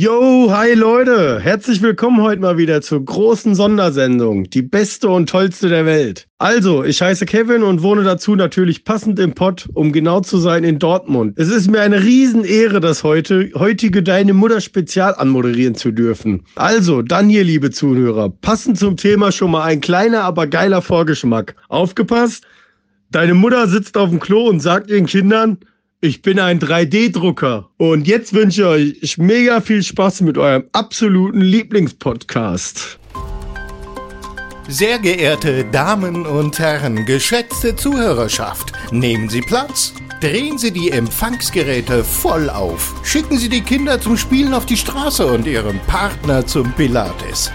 Yo, hi Leute! Herzlich willkommen heute mal wieder zur großen Sondersendung, die beste und tollste der Welt. Also, ich heiße Kevin und wohne dazu natürlich passend im Pott, um genau zu sein in Dortmund. Es ist mir eine Riesenehre, das heute, heutige Deine Mutter Spezial anmoderieren zu dürfen. Also, dann hier, liebe Zuhörer, passend zum Thema schon mal ein kleiner, aber geiler Vorgeschmack. Aufgepasst! Deine Mutter sitzt auf dem Klo und sagt ihren Kindern, ich bin ein 3D-Drucker. Und jetzt wünsche ich euch mega viel Spaß mit eurem absoluten Lieblingspodcast. Sehr geehrte Damen und Herren, geschätzte Zuhörerschaft, nehmen Sie Platz. Drehen Sie die Empfangsgeräte voll auf. Schicken Sie die Kinder zum Spielen auf die Straße und Ihren Partner zum Pilates.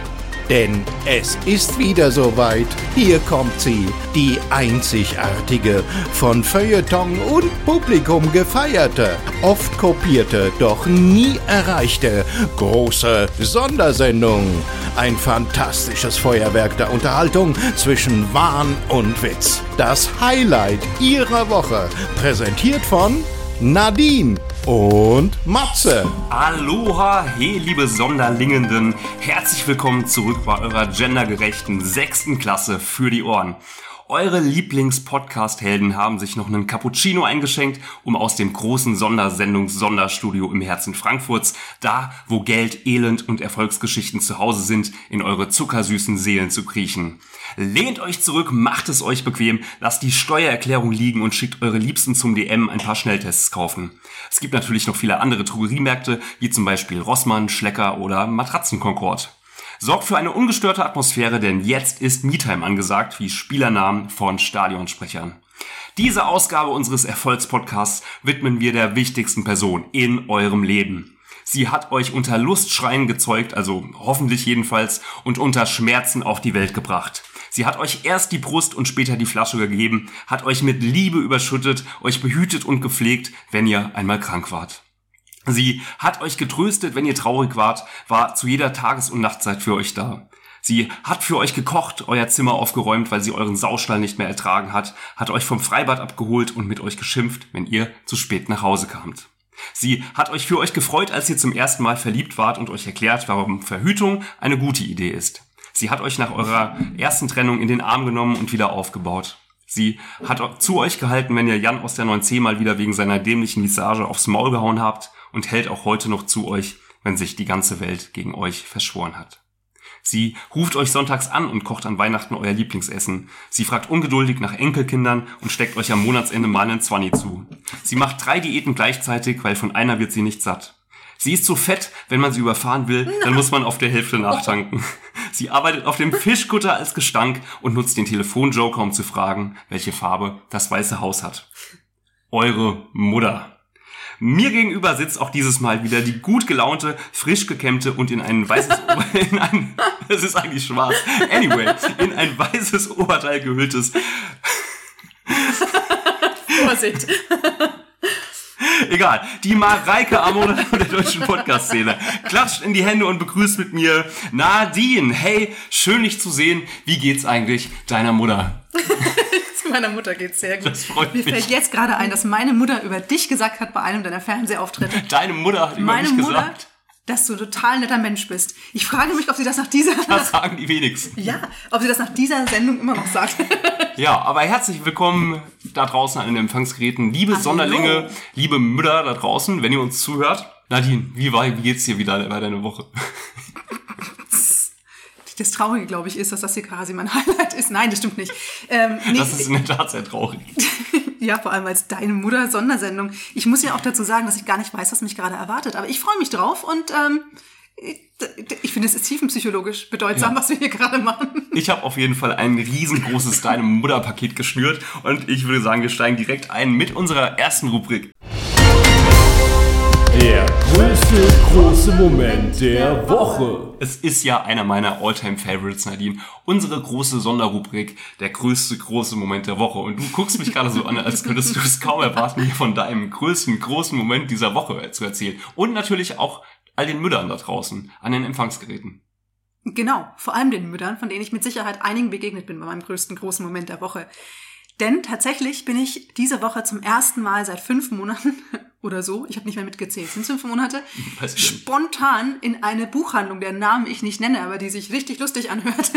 Denn es ist wieder soweit. Hier kommt sie, die einzigartige, von Feuilleton und Publikum gefeierte, oft kopierte, doch nie erreichte große Sondersendung. Ein fantastisches Feuerwerk der Unterhaltung zwischen Wahn und Witz. Das Highlight Ihrer Woche, präsentiert von Nadine und Matze. Aloha, hey liebe Sonderlingenden. Herzlich willkommen zurück bei eurer gendergerechten sechsten Klasse für die Ohren. Eure Lieblings-Podcast-Helden haben sich noch einen Cappuccino eingeschenkt, um aus dem großen Sondersendungs-Sonderstudio im Herzen Frankfurts, da wo Geld, Elend und Erfolgsgeschichten zu Hause sind, in eure zuckersüßen Seelen zu kriechen. Lehnt euch zurück, macht es euch bequem, lasst die Steuererklärung liegen und schickt eure Liebsten zum DM ein paar Schnelltests kaufen. Es gibt natürlich noch viele andere Drogeriemärkte, wie zum Beispiel Rossmann, Schlecker oder Matratzenkonkord. Sorgt für eine ungestörte Atmosphäre, denn jetzt ist MeTime angesagt, wie Spielernamen von Stadionsprechern. Diese Ausgabe unseres Erfolgspodcasts widmen wir der wichtigsten Person in eurem Leben. Sie hat euch unter Lustschreien gezeugt, also hoffentlich jedenfalls, und unter Schmerzen auf die Welt gebracht. Sie hat euch erst die Brust und später die Flasche gegeben, hat euch mit Liebe überschüttet, euch behütet und gepflegt, wenn ihr einmal krank wart. Sie hat euch getröstet, wenn ihr traurig wart, war zu jeder Tages- und Nachtzeit für euch da. Sie hat für euch gekocht, euer Zimmer aufgeräumt, weil sie euren Saustall nicht mehr ertragen hat, hat euch vom Freibad abgeholt und mit euch geschimpft, wenn ihr zu spät nach Hause kamt. Sie hat euch für euch gefreut, als ihr zum ersten Mal verliebt wart und euch erklärt, warum Verhütung eine gute Idee ist. Sie hat euch nach eurer ersten Trennung in den Arm genommen und wieder aufgebaut. Sie hat zu euch gehalten, wenn ihr Jan aus der 9C mal wieder wegen seiner dämlichen Visage aufs Maul gehauen habt und hält auch heute noch zu euch, wenn sich die ganze Welt gegen euch verschworen hat. Sie ruft euch sonntags an und kocht an Weihnachten euer Lieblingsessen. Sie fragt ungeduldig nach Enkelkindern und steckt euch am Monatsende mal einen Zwanni zu. Sie macht drei Diäten gleichzeitig, weil von einer wird sie nicht satt. Sie ist so fett, wenn man sie überfahren will, dann muss man auf der Hälfte nachtanken. Sie arbeitet auf dem Fischkutter als Gestank und nutzt den Telefonjoker, um zu fragen, welche Farbe das Weiße Haus hat. Eure Mutter. Mir gegenüber sitzt auch dieses Mal wieder die gut gelaunte, frisch gekämmte und in ein weißes, in ein, es ist eigentlich schwarz, anyway, in ein weißes Oberteil gehülltes. Vorsicht. Egal. Die Mareike Amore der deutschen Podcast-Szene klatscht in die Hände und begrüßt mit mir Nadine. Hey, schön dich zu sehen. Wie geht's eigentlich deiner Mutter? Meiner Mutter geht's sehr gut. Das freut Mir mich. fällt jetzt gerade ein, dass meine Mutter über dich gesagt hat bei einem deiner Fernsehauftritte. Deine Mutter hat über Meine mich Mutter, gesagt. dass du ein total netter Mensch bist. Ich frage mich, ob sie das nach dieser, Das sagen die wenigsten. ja, ob sie das nach dieser Sendung immer noch sagt. Ja, aber herzlich willkommen da draußen an den Empfangsgeräten. Liebe Hallo. Sonderlinge, liebe Mütter da draußen, wenn ihr uns zuhört. Nadine, wie, war, wie geht's dir wieder bei deiner Woche? Das Traurige, glaube ich, ist, dass das hier quasi mein Highlight ist. Nein, das stimmt nicht. Ähm, nee, Das ist in der Tat sehr traurig. ja, vor allem als deine Mutter Sondersendung. Ich muss ja auch dazu sagen, dass ich gar nicht weiß, was mich gerade erwartet. Aber ich freue mich drauf und ähm, ich, finde, es ist tiefenpsychologisch bedeutsam, Ja. was wir hier gerade machen. Ich habe auf jeden Fall ein riesengroßes Deine Mutter-Paket geschnürt und ich würde sagen, wir steigen direkt ein mit unserer ersten Rubrik. Der größte große Moment der Woche. Es ist ja einer meiner All-Time-Favorites, Nadine. Unsere große Sonderrubrik, der größte große Moment der Woche. Und du guckst mich gerade so an, als könntest du es kaum erwarten, mir von deinem größten großen Moment dieser Woche zu erzählen. Und natürlich auch all den Müttern da draußen an den Empfangsgeräten. Genau, vor allem den Müttern, von denen ich mit Sicherheit einigen begegnet bin bei meinem größten großen Moment der Woche. Denn tatsächlich bin ich diese Woche zum ersten Mal seit fünf Monaten oder so, ich habe nicht mehr mitgezählt, sind es fünf Monate, Weiß spontan in eine Buchhandlung, deren Namen ich nicht nenne, aber die sich richtig lustig anhört,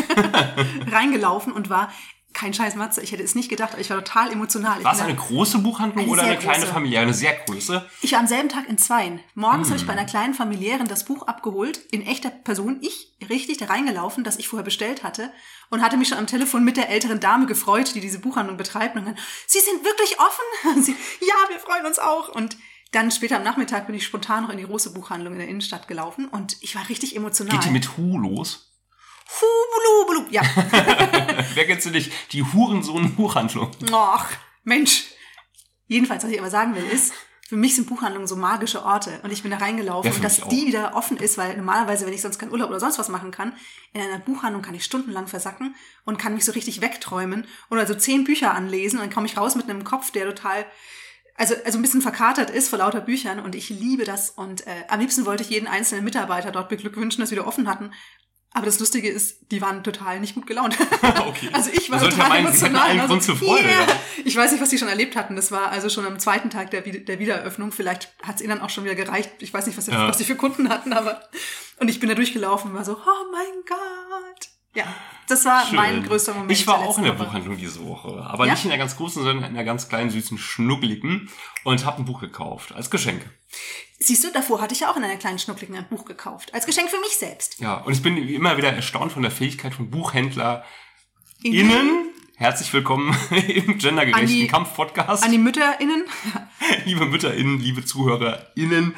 reingelaufen und war kein Scheiß Matze. Ich hätte es nicht gedacht, aber ich war total emotional. War es eine große Buchhandlung Eine oder eine kleine große. familiäre, eine sehr große? Ich war am selben Tag in Zweien. Morgens habe ich bei Hm. einer kleinen familiären das Buch abgeholt, in echter Person, ich richtig da reingelaufen, das ich vorher bestellt hatte und hatte mich schon am Telefon mit der älteren Dame gefreut, die diese Buchhandlung betreibt und dann, Sie sind wirklich offen? Sie, ja, wir freuen uns auch. Und dann später am Nachmittag bin ich spontan noch in die große Buchhandlung in der Innenstadt gelaufen und ich war richtig emotional. Geht die mit Hu los? Hubulubulu. Ja, Wer kennst du nicht? Die Hurensohn-Buchhandlung. Och, Mensch. Jedenfalls, was ich aber sagen will, ist, für mich sind Buchhandlungen so magische Orte. Und ich bin da reingelaufen Ja, und dass die wieder offen ist, weil normalerweise, wenn ich sonst keinen Urlaub oder sonst was machen kann, in einer Buchhandlung kann ich stundenlang versacken und kann mich so richtig wegträumen oder so zehn Bücher anlesen und dann komme ich raus mit einem Kopf, der total, also, also ein bisschen verkatert ist vor lauter Büchern und ich liebe das und äh, am liebsten wollte ich jeden einzelnen Mitarbeiter dort beglückwünschen, dass sie wieder offen hatten. Aber das Lustige ist, die waren total nicht gut gelaunt. Okay. Also ich war total meinen, emotional. Also, Grund zur Freude, yeah. Ich weiß nicht, was die schon erlebt hatten. Das war also schon am zweiten Tag der, der Wiedereröffnung. Vielleicht hat es ihnen dann auch schon wieder gereicht. Ich weiß nicht, was, sie- Ja. was sie für Kunden hatten, aber und ich bin da durchgelaufen und war so, oh mein Gott. Ja, das war Schön. mein größter Moment. Ich war auch in der Woche. Buchhandlung diese Woche. Aber Ja? nicht in der ganz großen, sondern in der ganz kleinen, süßen, schnuckeligen. Und habe ein Buch gekauft. Als Geschenk. Siehst du, davor hatte ich ja auch in einer kleinen Schnuckligen ein Buch gekauft. Als Geschenk für mich selbst. Ja, und ich bin immer wieder erstaunt von der Fähigkeit von BuchhändlerInnen. In- Herzlich willkommen im gendergerechten Kampf-Podcast. An die MütterInnen. liebe MütterInnen, liebe ZuhörerInnen.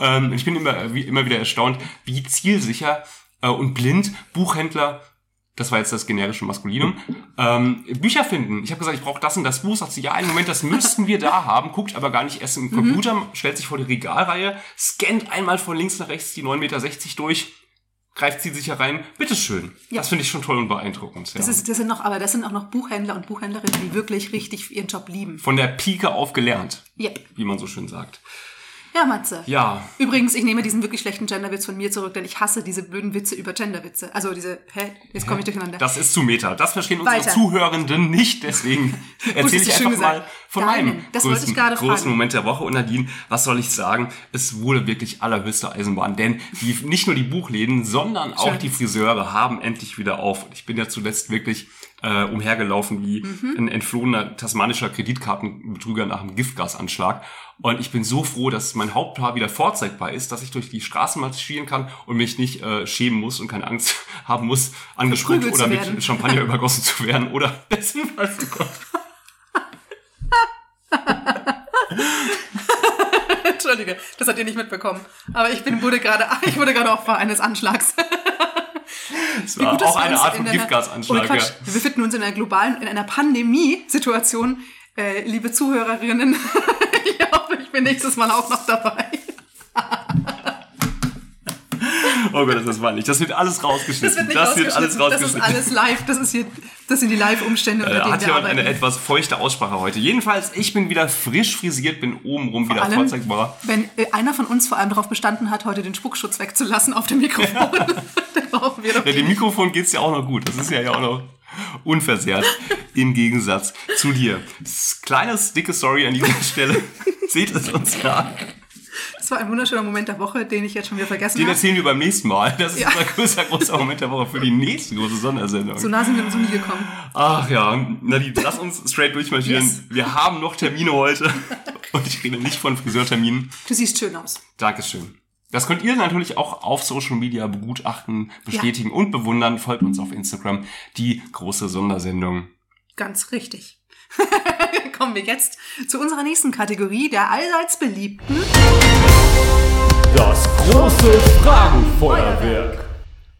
Ähm, ich bin immer, wie, immer wieder erstaunt, wie zielsicher äh, und blind Buchhändler, das war jetzt das generische Maskulinum, ähm, Bücher finden. Ich habe gesagt, ich brauche das und das Buch. Sagt sie, ja, einen Moment, das müssten wir da haben. Guckt aber gar nicht erst im Computer, stellt sich vor die Regalreihe, scannt einmal von links nach rechts die 9,60 Meter durch, greift sie sich herein. Bitteschön. Ja. Das finde ich schon toll und beeindruckend. Ja. Das, ist, das sind noch, aber das sind auch noch Buchhändler und Buchhändlerinnen, die wirklich richtig ihren Job lieben. von der Pike auf gelernt, Yep. wie man so schön sagt. Ja, Matze. Ja, Übrigens, ich nehme diesen wirklich schlechten Genderwitz von mir zurück, denn ich hasse diese blöden Witze über Genderwitze. Also diese, hä, jetzt komme ich durcheinander. Das ist zu Meta. Das verstehen unsere Weiter. Zuhörenden nicht. Deswegen erzähle ich einfach mal von Deinen. meinem Das größten, großen fragen. Moment der Woche. Und Nadine, was soll ich sagen? Es wurde wirklich allerhöchste Eisenbahn. Denn die, nicht nur die Buchläden, sondern auch Schön. die Friseure haben endlich wieder auf. Und Ich bin ja zuletzt wirklich äh, umhergelaufen wie Mhm. ein entflohener tasmanischer Kreditkartenbetrüger nach einem Giftgasanschlag. Und ich bin so froh, dass mein Haupthaar wieder vorzeigbar ist, dass ich durch die Straßen marschieren kann und mich nicht äh, schämen muss und keine Angst haben muss, angesprüht oder mit werden. Champagner übergossen zu werden oder bestenfalls gekocht. Entschuldige, das habt ihr nicht mitbekommen. Aber ich bin, wurde gerade, ich wurde gerade Opfer eines Anschlags. Das war gut, auch wir eine Art von einer- Giftgasanschlag. Oh, Quatsch. Wir befinden uns in einer globalen, in einer Pandemie-Situation. Äh, liebe Zuhörerinnen, ich hoffe, ich bin nächstes Mal auch noch dabei. Oh Gott, das war nicht. Das wird alles Das rausgeschnitten. wird nicht das wird alles rausgeschnitten. Das ist alles live. Das ist hier, das sind die Live-Umstände, unter Äh, denen hat wir jemand arbeiten. eine etwas feuchte Aussprache heute. Jedenfalls, ich bin wieder frisch frisiert, bin obenrum wieder allem, vorzeigbar. wenn äh, einer von uns vor allem darauf bestanden hat, heute den Spuckschutz wegzulassen auf dem Mikrofon, dann brauchen wir doch Ja, dem Mikrofon geht's ja auch noch gut. Das ist ja, ja auch noch unversehrt. Im Gegensatz zu dir. Kleines, dicke Story an dieser Stelle. Seht es uns nach. Das war ein wunderschöner Moment der Woche, den ich jetzt schon wieder vergessen Den habe. erzählen wir beim nächsten Mal. Das ist Ja. unser größter, großer Moment der Woche für die nächste große Sondersendung. So nah sind wir uns noch nie gekommen. Ach ja, Nadine, lass uns straight durchmarschieren. Yes. Wir haben noch Termine heute. Und ich rede nicht von Friseurterminen. Du siehst schön aus. Dankeschön. Das könnt ihr natürlich auch auf Social Media begutachten, bestätigen und bewundern. Folgt uns auf Instagram. Die große Sondersendung. Ganz richtig. Kommen wir jetzt zu unserer nächsten Kategorie, der allseits beliebten Das große Fragenfeuerwerk.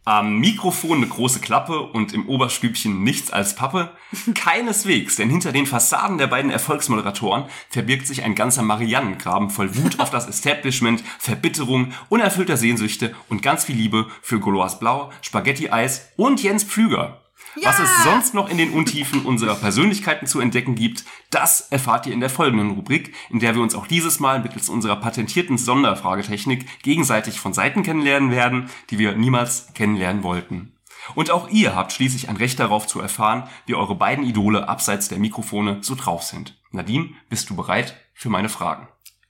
Am Mikrofon eine große Klappe und im Oberstübchen nichts als Pappe? Keineswegs, denn hinter den Fassaden der beiden Erfolgsmoderatoren verbirgt sich ein ganzer Mariannengraben voll Wut auf das Establishment, Verbitterung, unerfüllter Sehnsüchte und ganz viel Liebe für Goloas Blau, Spaghetti-Eis und Jens Pflüger. Was Ja! es sonst noch in den Untiefen unserer Persönlichkeiten zu entdecken gibt, das erfahrt ihr in der folgenden Rubrik, in der wir uns auch dieses Mal mittels unserer patentierten Sonderfragetechnik gegenseitig von Seiten kennenlernen werden, die wir niemals kennenlernen wollten. Und auch ihr habt schließlich ein Recht darauf zu erfahren, wie eure beiden Idole abseits der Mikrofone so drauf sind. Nadine, bist du bereit für meine Fragen?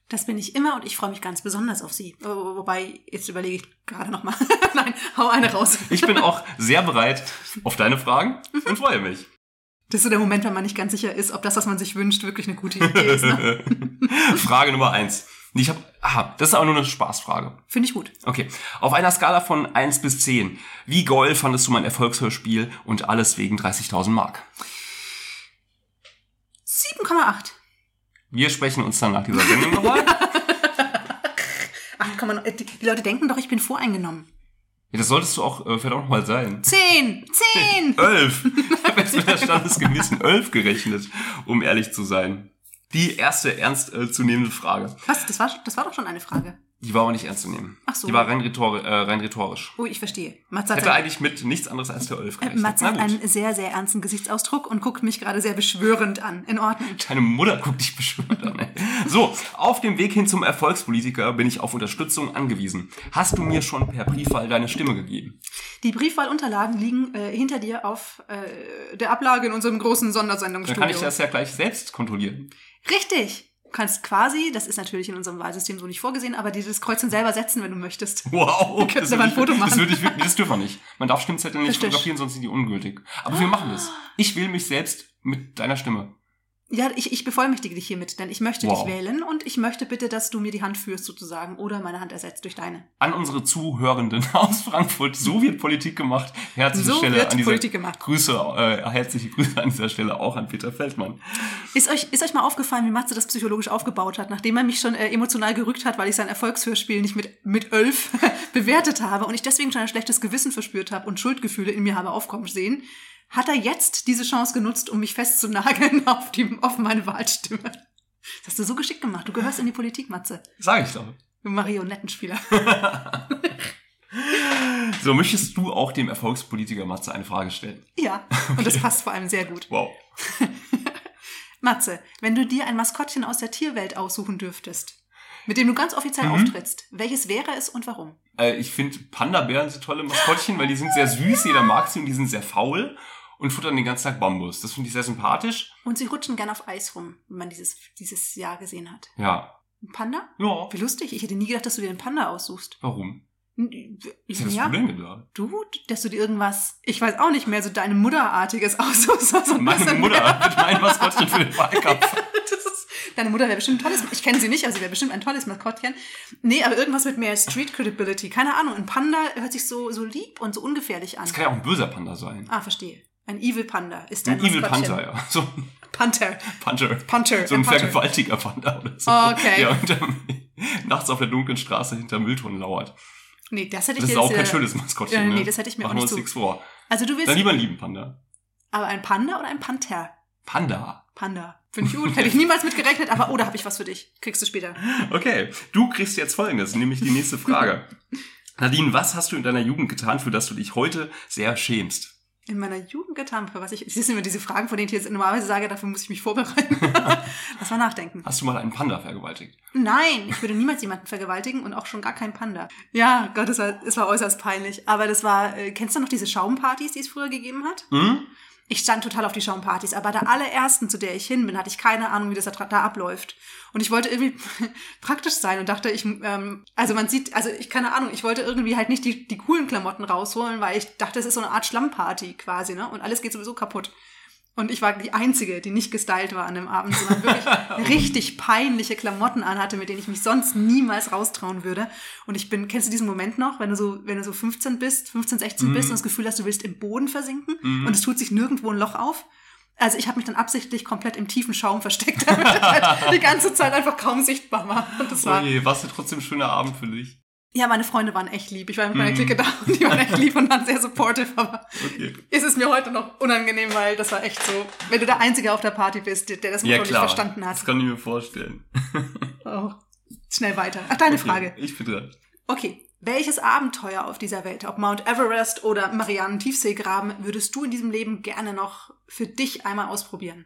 Das bin ich immer und ich freue mich ganz besonders auf sie. Wo- Wobei, jetzt überlege ich gerade nochmal. Nein, hau eine raus. Ich bin auch sehr bereit auf deine Fragen und freue mich. Das ist so der Moment, wenn man nicht ganz sicher ist, ob das, was man sich wünscht, wirklich eine gute Idee ist. Ne? Frage Nummer eins. Ich habe, aha, das ist aber nur eine Spaßfrage. Finde ich gut. Okay. Auf einer Skala von 1 bis 10, wie geil fandest du mein Erfolgshörspiel und alles wegen 30.000 Mark? 7,8. Wir sprechen uns dann nach dieser Sendung nochmal. Ach, kann man, die, die Leute denken doch, ich bin voreingenommen. Ja, das solltest du auch äh, verdammt mal sein. 10! 10! Elf. Ich habe jetzt mit der standesgemäßen Elf gerechnet, um ehrlich zu sein. Die erste ernstzunehmende Frage. Was? Das war, das war doch schon eine Frage. Die war aber nicht ernst zu nehmen. Ach so. Die war rein, rhetori äh, rein rhetorisch. Oh, ich verstehe. Matze hat, Hätte eigentlich mit nichts anderes als der Elf äh, gerechnet. Matze Na hat einen sehr, sehr ernsten Gesichtsausdruck und guckt mich gerade sehr beschwörend an. In Ordnung. Deine Mutter guckt dich beschwört an. Ey. So, auf dem Weg hin zum Erfolgspolitiker bin ich auf Unterstützung angewiesen. Hast du mir schon per Briefwahl deine Stimme gegeben? Die Briefwahlunterlagen liegen äh, hinter dir auf äh, der Ablage in unserem großen Dann Sondersendungsstudio. kann ich das ja gleich selbst kontrollieren. Richtig. Du kannst quasi, das ist natürlich in unserem Wahlsystem so nicht vorgesehen, aber dieses Kreuzchen selber setzen, wenn du möchtest. Wow, könnten das, aber ein Foto ich, machen. das, würde ich, das dürfen wir nicht. Man darf Stimmzettel nicht Richtig. fotografieren, sonst sind die ungültig. Aber wir machen das. Ich wähle mich selbst mit deiner Stimme. Ja, ich, ich bevollmächtige dich hiermit, denn ich möchte Wow. dich wählen und ich möchte bitte, dass du mir die Hand führst sozusagen oder meine Hand ersetzt durch deine. An unsere Zuhörenden aus Frankfurt, so wird Politik gemacht. Herzliche So Stelle wird an dieser Politik gemacht. Grüße, äh, herzliche Grüße an dieser Stelle auch an Peter Feldmann. Ist euch, ist euch mal aufgefallen, wie Matze das psychologisch aufgebaut hat, nachdem er mich schon äh, emotional gerückt hat, weil ich sein Erfolgshörspiel nicht mit, mit Elf bewertet habe und ich deswegen schon ein schlechtes Gewissen verspürt habe und Schuldgefühle in mir habe aufkommen sehen, hat er jetzt diese Chance genutzt, um mich festzunageln auf, die, auf meine Wahlstimme. Das hast du so geschickt gemacht. Du gehörst in die Politik, Matze. Sag ich doch. Du Marionettenspieler. So, möchtest du auch dem Erfolgspolitiker Matze eine Frage stellen? Ja, und das passt vor allem sehr gut. Wow. Matze, wenn du dir ein Maskottchen aus der Tierwelt aussuchen dürftest, mit dem du ganz offiziell Mhm. auftrittst, welches wäre es und warum? Äh, ich finde Panda-Bären sind tolle Maskottchen, weil die sind sehr süß, jeder mag sie und die sind sehr faul und futtern den ganzen Tag Bambus. Das finde ich sehr sympathisch. Und sie rutschen gern auf Eis rum, wenn man dieses, dieses Jahr gesehen hat. Ja. Ein Panda? Ja. Wie lustig. Ich hätte nie gedacht, dass du dir einen Panda aussuchst. Warum? N- Ist ja das Ja, Problem da? du, dass du dir irgendwas, ich weiß auch nicht mehr, so deine Mutterartiges aussuchst. So ein Meine Mutter wird mein Maskottchen für den Wahlkampf. Ist, deine Mutter wäre bestimmt ein tolles, ich kenne sie nicht, aber sie wäre bestimmt ein tolles Maskottchen. Nee, aber irgendwas mit mehr Street Credibility. Keine Ahnung. Ein Panda hört sich so, so lieb und so ungefährlich an. Das kann ja auch ein böser Panda sein. Ah, verstehe. Ein Evil Panda ist dein Ein Evil. Panther, ja. So ein Panther. Puncher. Puncher. So ein Puncher. vergewaltiger Panda oder so. Okay. Der unterm, nachts auf der dunklen Straße hinter Mülltonnen lauert. Nee, das hätte ich Das ist auch kein äh, schönes Maskottchen, Ja, nee, ne? das hätte ich mir Machen auch wir nicht uns so- nichts vor. Also du willst Dann lieber einen lieben Panda. aber ein Panda oder ein Panther? Panda. Panda. Finde ich gut. Hätte ich niemals mit gerechnet, aber oh, da habe ich was für dich. Kriegst du später. Okay, du kriegst jetzt folgendes, nämlich die nächste Frage. Nadine, was hast du in deiner Jugend getan, für das du dich heute sehr schämst? In meiner Jugend getan, für was ich. Das sind immer diese Fragen, von denen ich jetzt normalerweise sage, dafür muss ich mich vorbereiten. Lass mal nachdenken. Hast du mal einen Panda vergewaltigt? Nein, ich würde niemals jemanden vergewaltigen und auch schon gar keinen Panda. Ja, Gott, es war, es war äußerst peinlich. Aber das war, äh, kennst du noch diese Schaumpartys, die es früher gegeben hat? Hm? Ich stand total auf die Schaumpartys, aber der allerersten, zu der ich hin bin, hatte ich keine Ahnung, wie das da, da abläuft. Und ich wollte irgendwie praktisch sein und dachte, ich, ähm, also man sieht, also ich keine Ahnung, ich wollte irgendwie halt nicht die, die coolen Klamotten rausholen, weil ich dachte, es ist so eine Art Schlammparty quasi, ne? Und alles geht sowieso kaputt. Und ich war die Einzige, die nicht gestylt war an dem Abend, sondern wirklich richtig peinliche Klamotten anhatte, mit denen ich mich sonst niemals raustrauen würde. Und ich bin, kennst du diesen Moment noch, wenn du so, wenn du so 15 bist, 15, 16 bist und das Gefühl hast, du willst im Boden versinken und es tut sich nirgendwo ein Loch auf? Also ich habe mich dann absichtlich komplett im tiefen Schaum versteckt, damit ich halt die ganze Zeit einfach kaum sichtbar war. Und das war, Oh je, was trotzdem ein schöner Abend für dich. Ja, meine Freunde waren echt lieb. Ich war mit meiner Clique da und die waren echt lieb und waren sehr supportive, aber Okay. ist es mir heute noch unangenehm, weil das war echt so, wenn du der Einzige auf der Party bist, der der das Ja Motto nicht klar, verstanden hat. das kann ich mir vorstellen. Oh. Schnell weiter. Ach, deine Okay, Frage. Ich bin dran. Okay. Welches Abenteuer auf dieser Welt, ob Mount Everest oder Marianen Tiefseegraben, würdest du in diesem Leben gerne noch für dich einmal ausprobieren?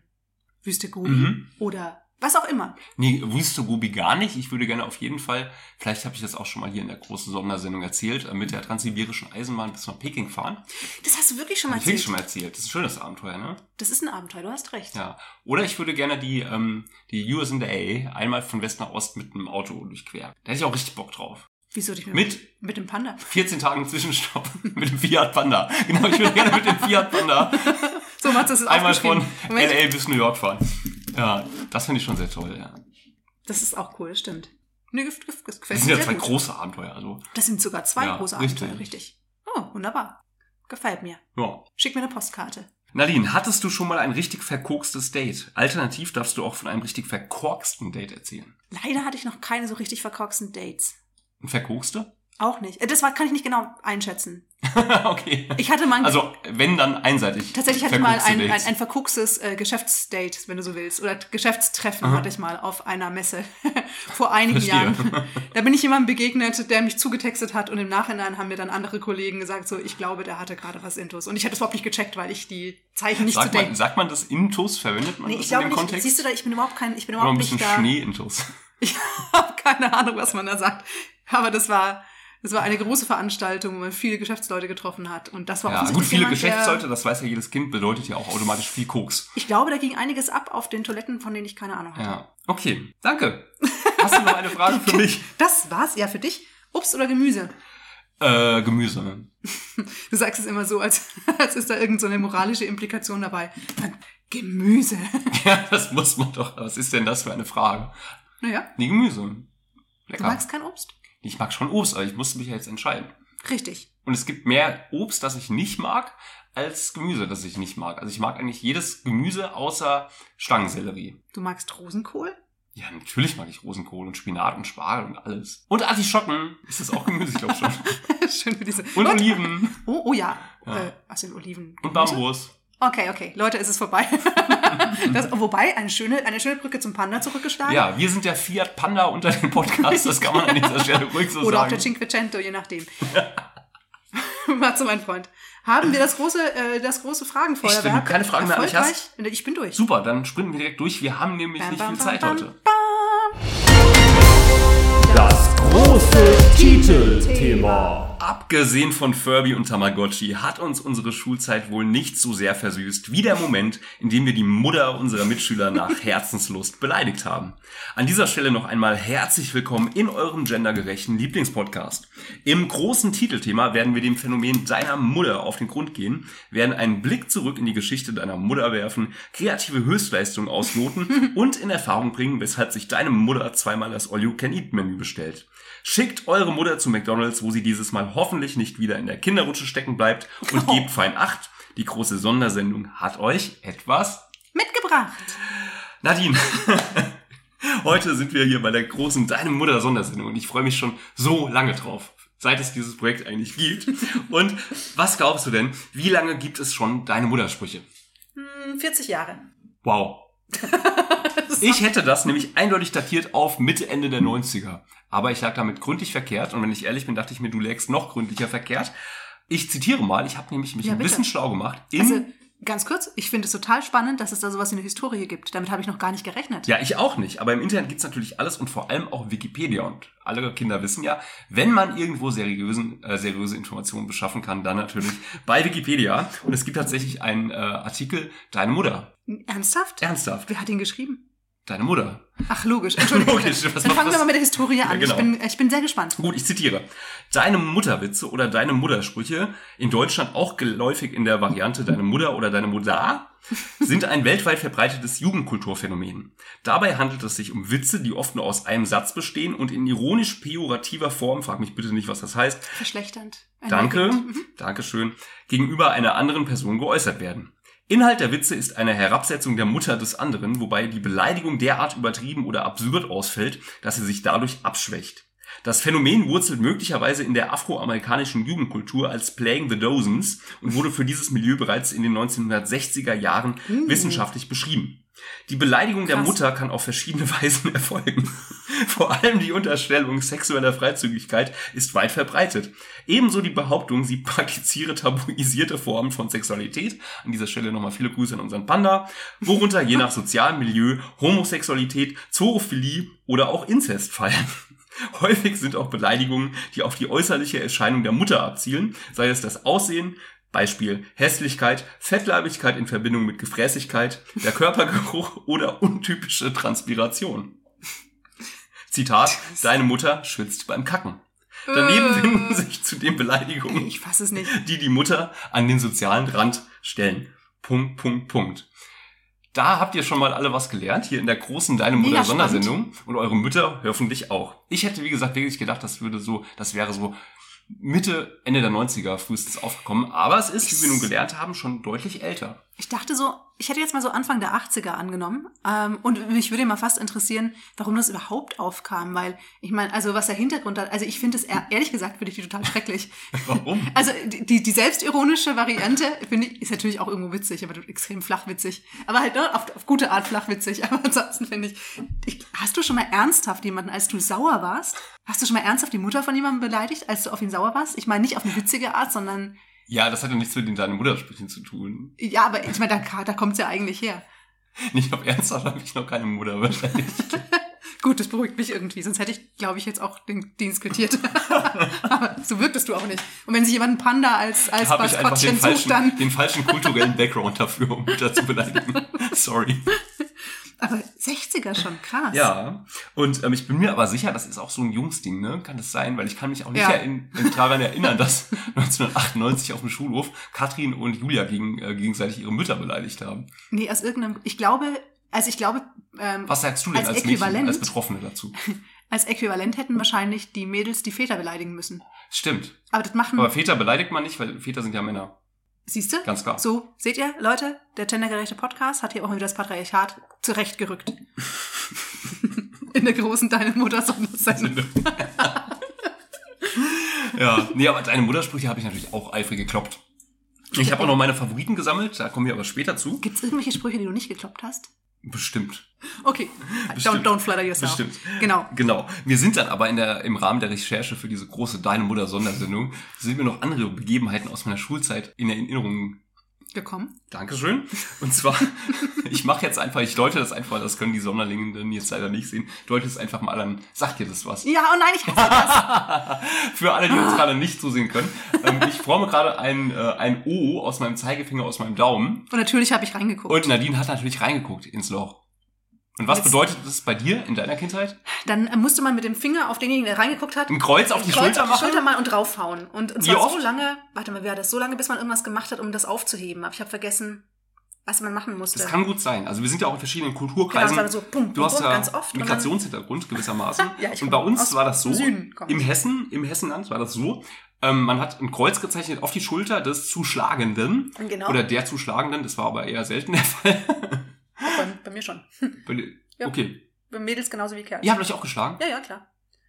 Wüste Gobi Mhm. oder Was auch immer. Nee, Wüste Gobi gar nicht. Ich würde gerne auf jeden Fall, vielleicht habe ich das auch schon mal hier in der großen Sondersendung erzählt, äh, mit der transsibirischen Eisenbahn bis nach Peking fahren. Das hast du wirklich schon mal Hab ich erzählt. schon mal erzählt. Das ist ein schönes Abenteuer, ne? Das ist ein Abenteuer, du hast recht. Ja. Oder ich würde gerne die, ähm, die US in the A einmal von West nach Ost mit einem Auto durchqueren. Da hätte ich auch richtig Bock drauf. Wieso dich Mit mit dem Panda? 14 Tagen Zwischenstopp mit dem Fiat Panda. Genau, ich würde gerne mit dem Fiat Panda So, Mats, das ist einmal von. Moment. LA bis New York fahren. Ja, das finde ich schon sehr toll, ja. Das ist auch cool, das stimmt. Nee, das, das Das gefällt sind ja zwei gut. große Abenteuer, also. Das sind sogar zwei Ja, große richtig. Abenteuer, richtig. Oh, wunderbar. Gefällt mir. Ja. Schick mir eine Postkarte. Nadine, hattest du schon mal ein richtig verkorkstes Date? Alternativ darfst du auch von einem richtig verkorksten Date erzählen. Leider hatte ich noch keine so richtig verkorksten Dates. Ein verkorkste? Auch nicht. Äh, Das war, kann ich nicht genau einschätzen. okay. Ich hatte mal Also, wenn dann einseitig. tatsächlich hatte ich mal ein, ein, ein verkuxtes äh, Geschäftsdate, wenn du so willst. Oder Geschäftstreffen Aha. hatte ich mal auf einer Messe vor einigen Verstehe. Jahren. Da bin ich jemandem begegnet, der mich zugetextet hat und im Nachhinein haben mir dann andere Kollegen gesagt, so, ich glaube, der hatte gerade was Intus. Und ich hätte es überhaupt nicht gecheckt, weil ich die Zeichen nicht Sagt zu man, daten. sagt man das Intus? Verwendet man Nee, das ich glaube in dem nicht. Kontext? Siehst du da, ich bin überhaupt kein, ich bin Oder ein überhaupt bisschen nicht da. Schnee-Intus. Ich habe keine Ahnung, was man da sagt. Aber das war, das war eine große Veranstaltung, wo man viele Geschäftsleute getroffen hat. Und das war Ja, gut, viele jemand, Geschäftsleute, das weiß ja jedes Kind, bedeutet ja auch automatisch viel Koks. ich glaube, da ging einiges ab auf den Toiletten, von denen ich keine Ahnung hatte. Ja. Okay, danke. Hast du noch eine Frage für mich? Das war's ja für dich. Obst oder Gemüse? Äh, Gemüse. Du sagst es immer so, als, als ist da irgend so eine moralische Implikation dabei. Gemüse. Ja, das muss man doch. Was ist denn das für eine Frage? Naja, Nee, Gemüse. du Lecker. magst kein Obst. Ich mag schon Obst, aber ich musste mich ja jetzt entscheiden. Richtig. Und es gibt mehr Obst, das ich nicht mag, als Gemüse, das ich nicht mag. Also ich mag eigentlich jedes Gemüse außer Stangensellerie. Du magst Rosenkohl? Ja, natürlich mag ich Rosenkohl und Spinat und Spargel und alles. Und Artischocken. Ist das auch Gemüse? Ich glaube schon. Schön für diese. Und Oliven. Oh, oh ja. Ja. Äh, was sind Oliven? Und Gemüse? Bambus. Okay, okay. Leute, es ist vorbei. das, wobei, eine schöne, eine schöne Brücke zum Panda zurückgeschlagen. Ja, wir sind der Fiat Panda unter den Podcasts. Das kann man an dieser Stelle ruhig so Oder auch sagen. der Cinquecento, je nachdem. Matze, mein Freund. Haben wir das große, äh, das große Fragenfeuerwerk? wenn du keine Fragen mehr an mich erfolgreich? Ich bin durch. Super, dann sprinten wir direkt durch. Wir haben nämlich Bam, nicht bam, viel bam, Zeit bam, heute. bam. Das große Titelthema. Abgesehen von Furby und Tamagotchi hat uns unsere Schulzeit wohl nicht so sehr versüßt wie der Moment, in dem wir die Mutter unserer Mitschüler nach Herzenslust beleidigt haben. An dieser Stelle noch einmal herzlich willkommen in eurem gendergerechten Lieblingspodcast. Im großen Titelthema werden wir dem Phänomen deiner Mutter auf den Grund gehen, werden einen Blick zurück in die Geschichte deiner Mutter werfen, kreative Höchstleistungen ausloten und in Erfahrung bringen, weshalb sich deine Mutter zweimal das All-You-Can-Eat-Menü bestellt. Schickt eure Mutter zu McDonalds, wo sie dieses Mal hoffentlich nicht wieder in der Kinderrutsche stecken bleibt und gebt fein acht. Die große Sondersendung hat euch etwas. Mitgebracht. Nadine, heute sind wir hier bei der großen Deine Mutter Sondersendung und ich freue mich schon so lange drauf, seit es dieses Projekt eigentlich gibt. Und was glaubst du denn, wie lange gibt es schon Deine Muttersprüche? Hm, 40 Jahre. Wow. Ich hätte das nämlich eindeutig datiert auf Mitte, Ende der 90er. Aber ich lag damit gründlich verkehrt. Und wenn ich ehrlich bin, dachte ich mir, du lägst noch gründlicher verkehrt. Ich zitiere mal, ich habe nämlich mich Ja, ein bisschen schlau gemacht. In, Also, ganz kurz, ich finde es total spannend, dass es da sowas wie eine Historie gibt. Damit habe ich noch gar nicht gerechnet. ja, ich auch nicht. Aber im Internet gibt's natürlich alles und vor allem auch Wikipedia. Und alle Kinder wissen ja, wenn man irgendwo seriösen, äh, seriöse Informationen beschaffen kann, dann natürlich bei Wikipedia. Und es gibt tatsächlich einen äh, Artikel, Deine Mutter. Ernsthaft? Ernsthaft. Wer hat ihn geschrieben? Deine Mutter. Ach, logisch. Entschuldigung. Logisch, was Dann fangen wir das? mal mit der Historie an. Ja, genau. ich, bin, ich bin sehr gespannt. Gut, ich zitiere. Deine Mutterwitze oder deine Muttersprüche, in Deutschland auch geläufig in der Variante deine Mutter oder deine Mutter, sind ein weltweit verbreitetes Jugendkulturphänomen. Dabei handelt es sich um Witze, die oft nur aus einem Satz bestehen und in ironisch pejorativer Form, frag mich bitte nicht, was das heißt, Verschlechternd. Danke, Erniedrigend. Mhm. Dankeschön, gegenüber einer anderen Person geäußert werden. Inhalt der Witze ist eine Herabsetzung der Mutter des anderen, wobei die Beleidigung derart übertrieben oder absurd ausfällt, dass sie sich dadurch abschwächt. Das Phänomen wurzelt möglicherweise in der afroamerikanischen Jugendkultur als Playing the Dozens und wurde für dieses Milieu bereits in den 1960er Jahren wissenschaftlich beschrieben. Die Beleidigung der Krass. Mutter kann auf verschiedene Weisen erfolgen. Vor allem die Unterstellung sexueller Freizügigkeit ist weit verbreitet. Ebenso die Behauptung, sie praktiziere tabuisierte Formen von Sexualität. An dieser Stelle nochmal viele Grüße an unseren Panda. Worunter je nach sozialem Milieu Homosexualität, Zoophilie oder auch Inzest fallen. Häufig sind auch Beleidigungen, die auf die äußerliche Erscheinung der Mutter abzielen, sei es das Aussehen, Beispiel Hässlichkeit, Fettleibigkeit in Verbindung mit Gefräßigkeit, der Körpergeruch oder untypische Transpiration. Zitat, deine Mutter schwitzt beim Kacken. Daneben finden sich zudem Beleidigungen, Ich fasse es nicht. die die Mutter an den sozialen Rand stellen. Punkt, Punkt, Punkt. Da habt ihr schon mal alle was gelernt, hier in der großen Deine Mutter Mega Sondersendung und eure Mütter hoffentlich auch. Ich hätte, wie gesagt, wirklich gedacht, das würde so, das wäre so Mitte, Ende der 90er frühestens aufgekommen. Aber es ist, wie wir nun gelernt haben, schon deutlich älter. Ich dachte so, ich hätte jetzt mal so Anfang der 80er angenommen. Ähm, und mich würde mal fast interessieren, warum das überhaupt aufkam. Weil, ich meine, also was der Hintergrund hat, also ich finde es, ehr- ehrlich gesagt, finde ich die total schrecklich. Warum? Also die, die, die selbstironische Variante, finde ich, ist natürlich auch irgendwo witzig, aber extrem flachwitzig. Aber halt ne, auf, auf gute Art flachwitzig. Aber ansonsten finde ich, ich, hast du schon mal ernsthaft jemanden, als du sauer warst, hast du schon mal ernsthaft die Mutter von jemandem beleidigt, als du auf ihn sauer warst? Ich meine nicht auf eine witzige Art, sondern Ja, das hat ja nichts mit den Deine Muttersprüchen zu tun. ja, aber ich meine, da, da kommt es ja eigentlich her. Nicht auf Ernsthaft habe ich noch keine Mutter wahrscheinlich. Gut, das beruhigt mich irgendwie, sonst hätte ich, glaube ich, jetzt auch den Dienst quittiert. Aber so wirktest du auch nicht. Und wenn sich jemand einen Panda als, als habe ich einfach den Maskottchen sucht, falschen, dann. den falschen kulturellen Background dafür, um Mutter zu beleidigen. Sorry. Aber 60er schon, krass. Ja, und ähm, ich bin mir aber sicher, das ist auch so ein Jungsding, ne? Kann das sein? Weil ich kann mich auch nicht Ja. erinn- daran erinnern, dass 1998 auf dem Schulhof Katrin und Julia gegen, äh, gegenseitig ihre Mütter beleidigt haben. Nee, aus irgendeinem, ich glaube, also ich glaube, ähm, Was sagst du denn Als als, Mädchen, Äquivalent? als Betroffene dazu? als Äquivalent hätten wahrscheinlich die Mädels die Väter beleidigen müssen. Stimmt. Aber das machen, Aber Väter beleidigt man nicht, weil Väter sind ja Männer. Siehst du? Ganz klar. So, seht ihr, Leute, der gendergerechte Podcast hat hier auch wieder das Patriarchat zurechtgerückt. In der großen Deine Mutter Sondersendung. Ja, nee, aber deine Muttersprüche habe ich natürlich auch eifrig gekloppt. Ich habe auch noch meine Favoriten gesammelt, da kommen wir aber später zu. Gibt es irgendwelche Sprüche, die du nicht gekloppt hast? Bestimmt. Okay, Bestimmt. don't, don't flatter yourself. Bestimmt. Genau. Genau. Wir sind dann aber in der, im Rahmen der Recherche für diese große Deine Mutter Sondersendung, sind mir noch andere Begebenheiten aus meiner Schulzeit in Erinnerung. Gekommen. Dankeschön. Und zwar, ich mache jetzt einfach, ich deute das einfach, das können die Sonderlingenden jetzt leider nicht sehen, deute es einfach mal an. Sagt dir das was? Ja, oh nein, ich hasse das. Für alle, die uns gerade nicht so sehen können. Ähm, ich forme gerade ein, äh, ein O aus meinem Zeigefinger, aus meinem Daumen. Und natürlich habe ich reingeguckt. Und Nadine hat natürlich reingeguckt ins Loch. Und was bedeutet das bei dir in deiner Kindheit? Dann musste man mit dem Finger auf denjenigen, der reingeguckt hat, Ein Kreuz auf die Kreuz Schulter auf die machen? Schulter mal und draufhauen. Und, und zwar so lange, warte mal, wie war das? So lange, bis man irgendwas gemacht hat, um das aufzuheben. Aber ich habe vergessen, was man machen musste. Das kann gut sein. Also wir sind ja auch in verschiedenen genau, Kulturkreisen. das war so pum, Du pum, hast pum, ja ganz oft. Migrationshintergrund gewissermaßen. Ja, ich und bei uns war das so, Süden, im. Hessen, im Hessenland war das so, ähm, man hat ein Kreuz gezeichnet auf die Schulter des Zuschlagenden. Genau. Oder der Zuschlagenden, das war aber eher selten der Fall. bei, bei mir schon. Bei Ja. Okay. Bei Mädels genauso wie Kerls. Ihr habt euch auch geschlagen? ja, ja, klar.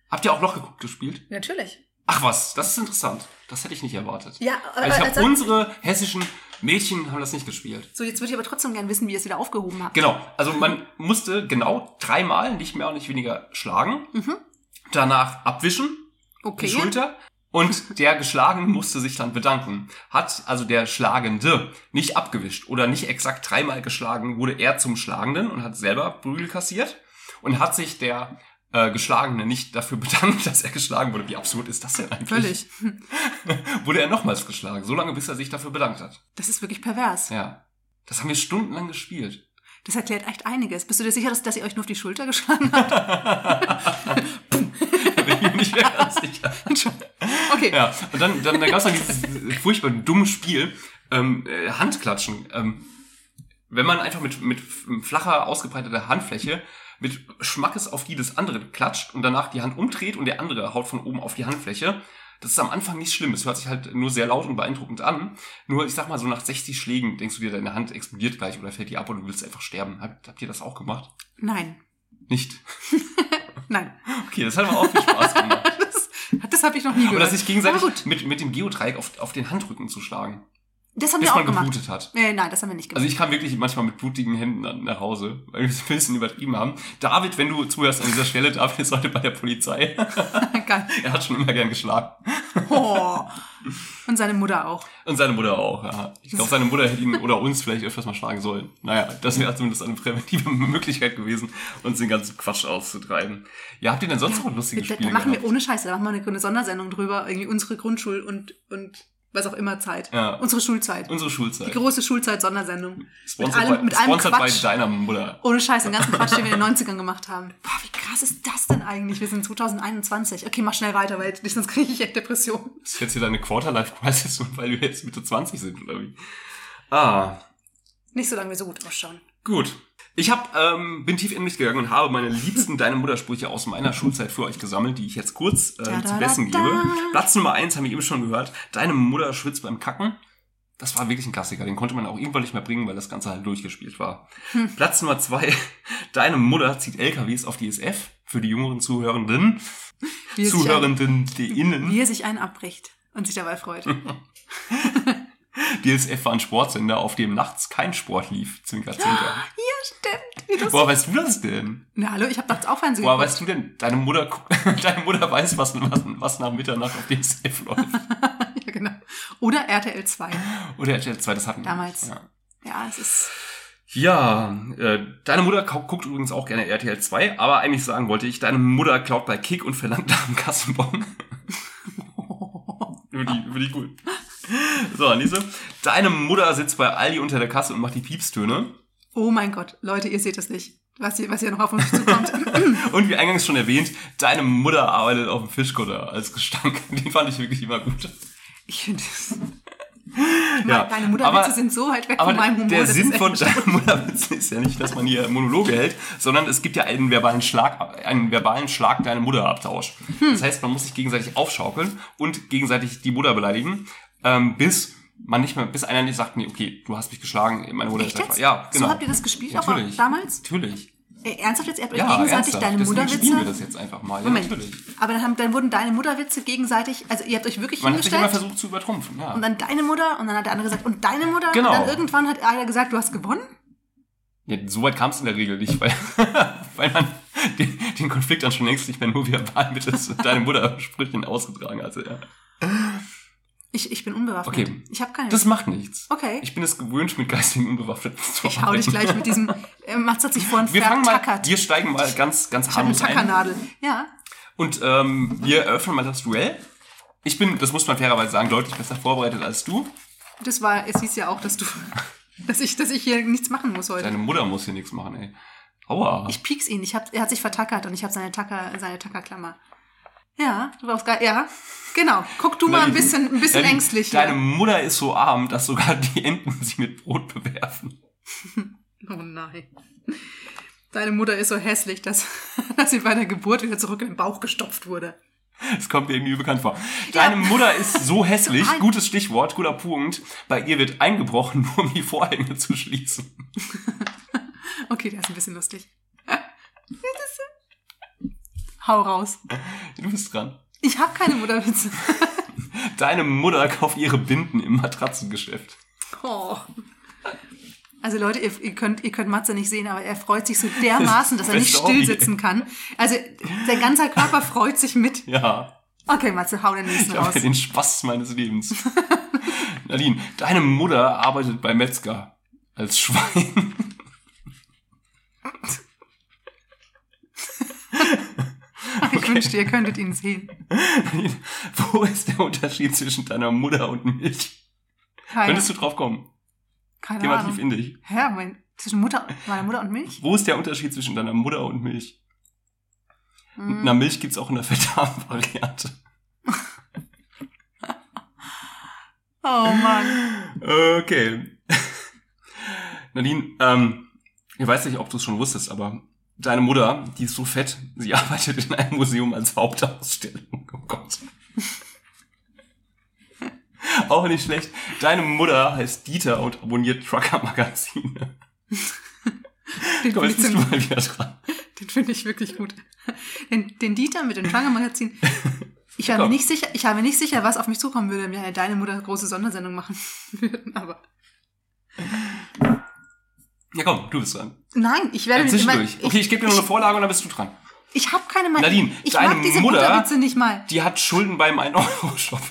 Habt ihr auch Loch geguckt gespielt? Natürlich. Ach was, das ist interessant. Das hätte ich nicht erwartet. Ja, Weil aber ich also, habe unsere hessischen Mädchen haben das nicht gespielt. so jetzt würde ich aber trotzdem gern wissen, wie ihr es wieder aufgehoben habt. Genau, also man musste genau dreimal, nicht mehr und nicht weniger, schlagen. Mhm. Danach abwischen, Okay. die Schulter. Und der Geschlagen musste sich dann bedanken. Hat also der Schlagende nicht abgewischt oder nicht exakt dreimal geschlagen, wurde er zum Schlagenden und hat selber Prügel kassiert. Und hat sich der äh, Geschlagene nicht dafür bedankt, dass er geschlagen wurde. Wie absurd ist das denn eigentlich? Völlig. Wurde er nochmals geschlagen, so lange bis er sich dafür bedankt hat. Das ist wirklich pervers. Ja. Das haben wir stundenlang gespielt. Das erklärt echt einiges. Bist du dir sicher, dass, dass ihr euch nur auf die Schulter geschlagen habt? Bin ich mir nicht mehr ganz sicher. Okay. Ja, und dann, dann, dann gab es dann dieses furchtbar dumme Spiel, ähm, äh, Handklatschen. Ähm, wenn man einfach mit, mit flacher, ausgebreiteter Handfläche mit Schmackes auf die des anderen klatscht und danach die Hand umdreht und der andere haut von oben auf die Handfläche, das ist am Anfang nicht schlimm. Es hört sich halt nur sehr laut und beeindruckend an. Nur, ich sag mal, so nach 60 Schlägen denkst du dir, deine Hand explodiert gleich oder fällt dir ab und du willst einfach sterben. Habt, habt ihr das auch gemacht? Nein. Nicht. Nein. Okay, das hat aber auch viel Spaß gemacht. Das, das habe ich noch nie gehört. Oder sich gegenseitig mit, mit dem Geodreieck auf, auf den Handrücken zu schlagen. Das haben bis wir auch man gemacht. geblutet hat. Äh, nein, das haben wir nicht Also gemacht. ich kam wirklich manchmal mit blutigen Händen nach Hause, weil wir es ein bisschen übertrieben haben. David, wenn du zuhörst an dieser Stelle, David ist heute bei der Polizei. Geil. er hat schon immer gern geschlagen. Oh. Und seine Mutter auch. Und seine Mutter auch, ja. Ich glaube, seine Mutter hätte ihn oder uns vielleicht öfters mal schlagen sollen. Naja, das wäre zumindest eine präventive Möglichkeit gewesen, uns den ganzen Quatsch auszutreiben. Ja, habt ihr denn sonst noch lustige Da, da Spiele machen wir gehabt? ohne Scheiße, da machen wir eine, eine Sondersendung drüber, irgendwie unsere Grundschul- und, und was auch immer Zeit. Ja. Unsere Schulzeit. Unsere Schulzeit. Die große Schulzeit-Sondersendung. Sponsored, mit allem, bei, mit allem sponsored Quatsch. deiner Mutter. Ohne Scheiß, den ganzen Quatsch, den wir in den 90ern gemacht haben. Boah, wie krass ist das denn eigentlich? Wir sind 2021. Okay, mach schnell weiter, weil sonst kriege ich echt Depressionen. Ist jetzt hier deine Quarter-Life-Crisis, weil wir jetzt Mitte 20 sind, oder wie? Ah, Nicht so lange wir so gut ausschauen. Gut. Ich hab, ähm, bin tief in mich gegangen und habe meine liebsten Deine Muttersprüche aus meiner Schulzeit für euch gesammelt, die ich jetzt kurz äh, Da, zu besten gebe. Platz Nummer eins haben wir eben schon gehört. Deine Mutter schwitzt beim Kacken. Das war wirklich ein Klassiker. Den konnte man auch irgendwann nicht mehr bringen, weil das Ganze halt durchgespielt war. Hm. Platz Nummer zwei. Deine Mutter zieht LKWs auf die SF. Für die jüngeren Zuhörenden. Wie Zuhörenden, die innen. Wie er sich einen abbricht und sich dabei freut. DSF war ein Sportsender, auf dem nachts kein Sport lief. Zwinker, zwinker. Stimmt. Woher weißt du das denn? Na, hallo, ich habe nachts auch Fernsehen Woher geguckt. weißt du denn, deine Mutter, deine Mutter weiß, was, was, was nach Mitternacht auf DSF läuft. Ja, genau. Oder RTL 2. Oder RTL 2, das hatten wir. Damals. Ja, Ja, es ist. ja äh, deine Mutter guckt übrigens auch gerne RTL 2, aber eigentlich sagen wollte ich, deine Mutter klaut bei Kick und verlangt nach dem Kassenbon. über die, über die gut. So, Anise. Deine Mutter sitzt bei Aldi unter der Kasse und macht die Piepstöne. Oh mein Gott, Leute, ihr seht es nicht, was hier, was hier noch auf uns zukommt. Und wie eingangs schon erwähnt, deine Mutter arbeitet auf dem Fischkutter als Gestank. Den fand ich wirklich immer gut. Ich finde es. Ja, Deine Mutterwitze sind so weit weg von meinem Humor. der Sinn von echt deinem Mutterwitz ist ja nicht, dass man hier Monologe hält, sondern es gibt ja einen verbalen Schlag, einen verbalen Schlag deine Mutterabtausch. Hm. Das heißt, man muss sich gegenseitig aufschaukeln und gegenseitig die Mutter beleidigen, ähm, bis man nicht mehr, bis einer nicht sagt, nee, okay, du hast mich geschlagen, meine Mutter Echt ist jetzt? Ja, genau. So habt ihr das gespielt auch Natürlich. damals? Natürlich. Äh, ernsthaft jetzt? Ihr habt euch Ja, gegenseitig ernsthaft. deine Deswegen spielen wir Mutterwitze. das jetzt einfach mal. Moment. Ja, natürlich. Aber dann, haben, dann wurden deine Mutterwitze gegenseitig, also ihr habt euch wirklich Man hat sich immer versucht zu übertrumpfen, ja. und dann deine Mutter und dann hat der andere gesagt und deine Mutter Genau. und dann irgendwann hat einer gesagt, du hast gewonnen. Ja, so weit kam es in der Regel nicht, weil, weil man den, den Konflikt dann schon längst nicht mehr nur verbal mit das, deine Muttersprüchen ausgetragen hatte. Ja. Ich, ich bin unbewaffnet. Okay. Ich habe keine. Das macht nichts. Okay. Ich bin es gewöhnt, mit geistigen Unbewaffneten zu Ich hau dich arbeiten. gleich mit diesem. Äh, Mats hat sich vorhin Wir fangen mal, vertackert. wir steigen mal ganz, ganz ich habe eine harmlos ein. Tackernadel. Ja. Und ähm, wir eröffnen mal das Duell. Ich bin, das muss man fairerweise sagen, deutlich besser vorbereitet als du. Das war, es hieß ja auch, dass du, dass ich, dass ich hier nichts machen muss heute. Deine Mutter muss hier nichts machen, ey. Aua. Ich pieks ihn. Ich hab, er hat sich vertackert und ich habe seine Tacker, seine Tackerklammer. Ja, du brauchst gar, ja, genau. Guck du mal ein bisschen, ein bisschen ängstlich Deine. Mutter ist so arm, dass sogar die Enten sie mit Brot bewerfen. Oh nein. Deine Mutter ist so hässlich, dass, dass sie bei der Geburt wieder zurück in den Bauch gestopft wurde. Das kommt mir irgendwie bekannt vor. Deine Mutter ist so hässlich, gutes Stichwort, guter Punkt. Bei ihr wird eingebrochen, nur um die Vorhänge zu schließen. Okay, der ist ein bisschen lustig. Hau raus. Du bist dran. Ich habe keine Mutterwitze. Deine Mutter kauft ihre Binden im Matratzengeschäft. Oh. Also Leute, ihr, ihr, könnt, ihr könnt Matze nicht sehen, aber er freut sich so dermaßen, dass er nicht still sitzen kann. Also sein ganzer Körper freut sich mit. Ja, Okay, Matze, hau den nächsten ich habe raus. den Spaß meines Lebens. Nadine, deine Mutter arbeitet bei Metzger als Schwein. Ich wünschte, ihr könntet ihn sehen. Nadine, wo ist der Unterschied zwischen deiner Mutter und Milch? Keine, Könntest du drauf kommen? keine Geh mal Ahnung. tief in dich. Hä, mein, zwischen Mutter, meiner Mutter und Milch? Wo ist der Unterschied zwischen deiner Mutter und Milch? Und Hm. na, Milch gibt's auch in der fettarmen Variante. Oh Mann. Okay. Nadine, ähm, ich weiß nicht, ob du es schon wusstest, aber deine Mutter, die ist so fett, sie arbeitet in einem Museum als Hauptausstellung. Oh Gott. Auch nicht schlecht. Deine Mutter heißt Dieter und abonniert Trucker-Magazine. Den Komm, finde jetzt ich, bist du mal wieder dran. den find ich wirklich gut. Den, den Dieter mit dem Schwangermagazin. Ich war mir nicht sicher, ich war mir nicht sicher, was auf mich zukommen würde, wenn wir eine deine Mutter große Sondersendung machen würden, aber. Ja, komm, du bist dran. Nein, ich werde mir immer, zwischendurch. Okay, ich gebe dir nur eine Vorlage und dann bist du dran. ich habe keine Meinung. Nadine, ich deine mag diese Mutter- nicht mal. Die hat Schulden beim 1-Euro-Shop.